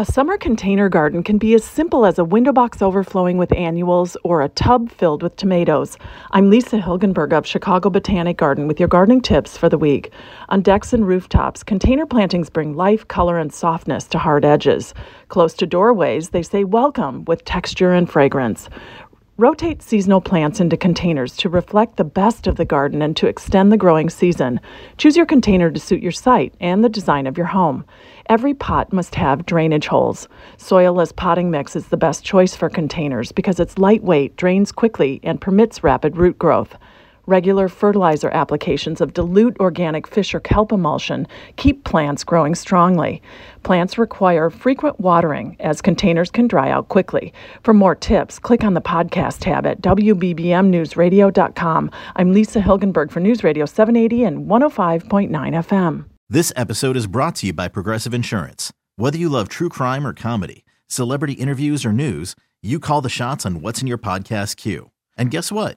A summer container garden can be as simple as a window box overflowing with annuals or a tub filled with tomatoes. I'm Lisa Hilgenberg of Chicago Botanic Garden with your gardening tips for the week. On decks and rooftops, container plantings bring life, color, and softness to hard edges. Close to doorways, they say welcome with texture and fragrance. Rotate seasonal plants into containers to reflect the best of the garden and to extend the growing season. Choose your container to suit your site and the design of your home. Every pot must have drainage holes. Soilless potting mix is the best choice for containers because it's lightweight, drains quickly, and permits rapid root growth. Regular fertilizer applications of dilute organic fish or kelp emulsion keep plants growing strongly. Plants require frequent watering as containers can dry out quickly. For more tips, click on the podcast tab at WBBMNewsRadio.com. I'm Lisa Hilgenberg for News Radio 780 and 105.9 FM. This episode is brought to you by Progressive Insurance. Whether you love true crime or comedy, celebrity interviews or news, you call the shots on what's in your podcast queue. And guess what?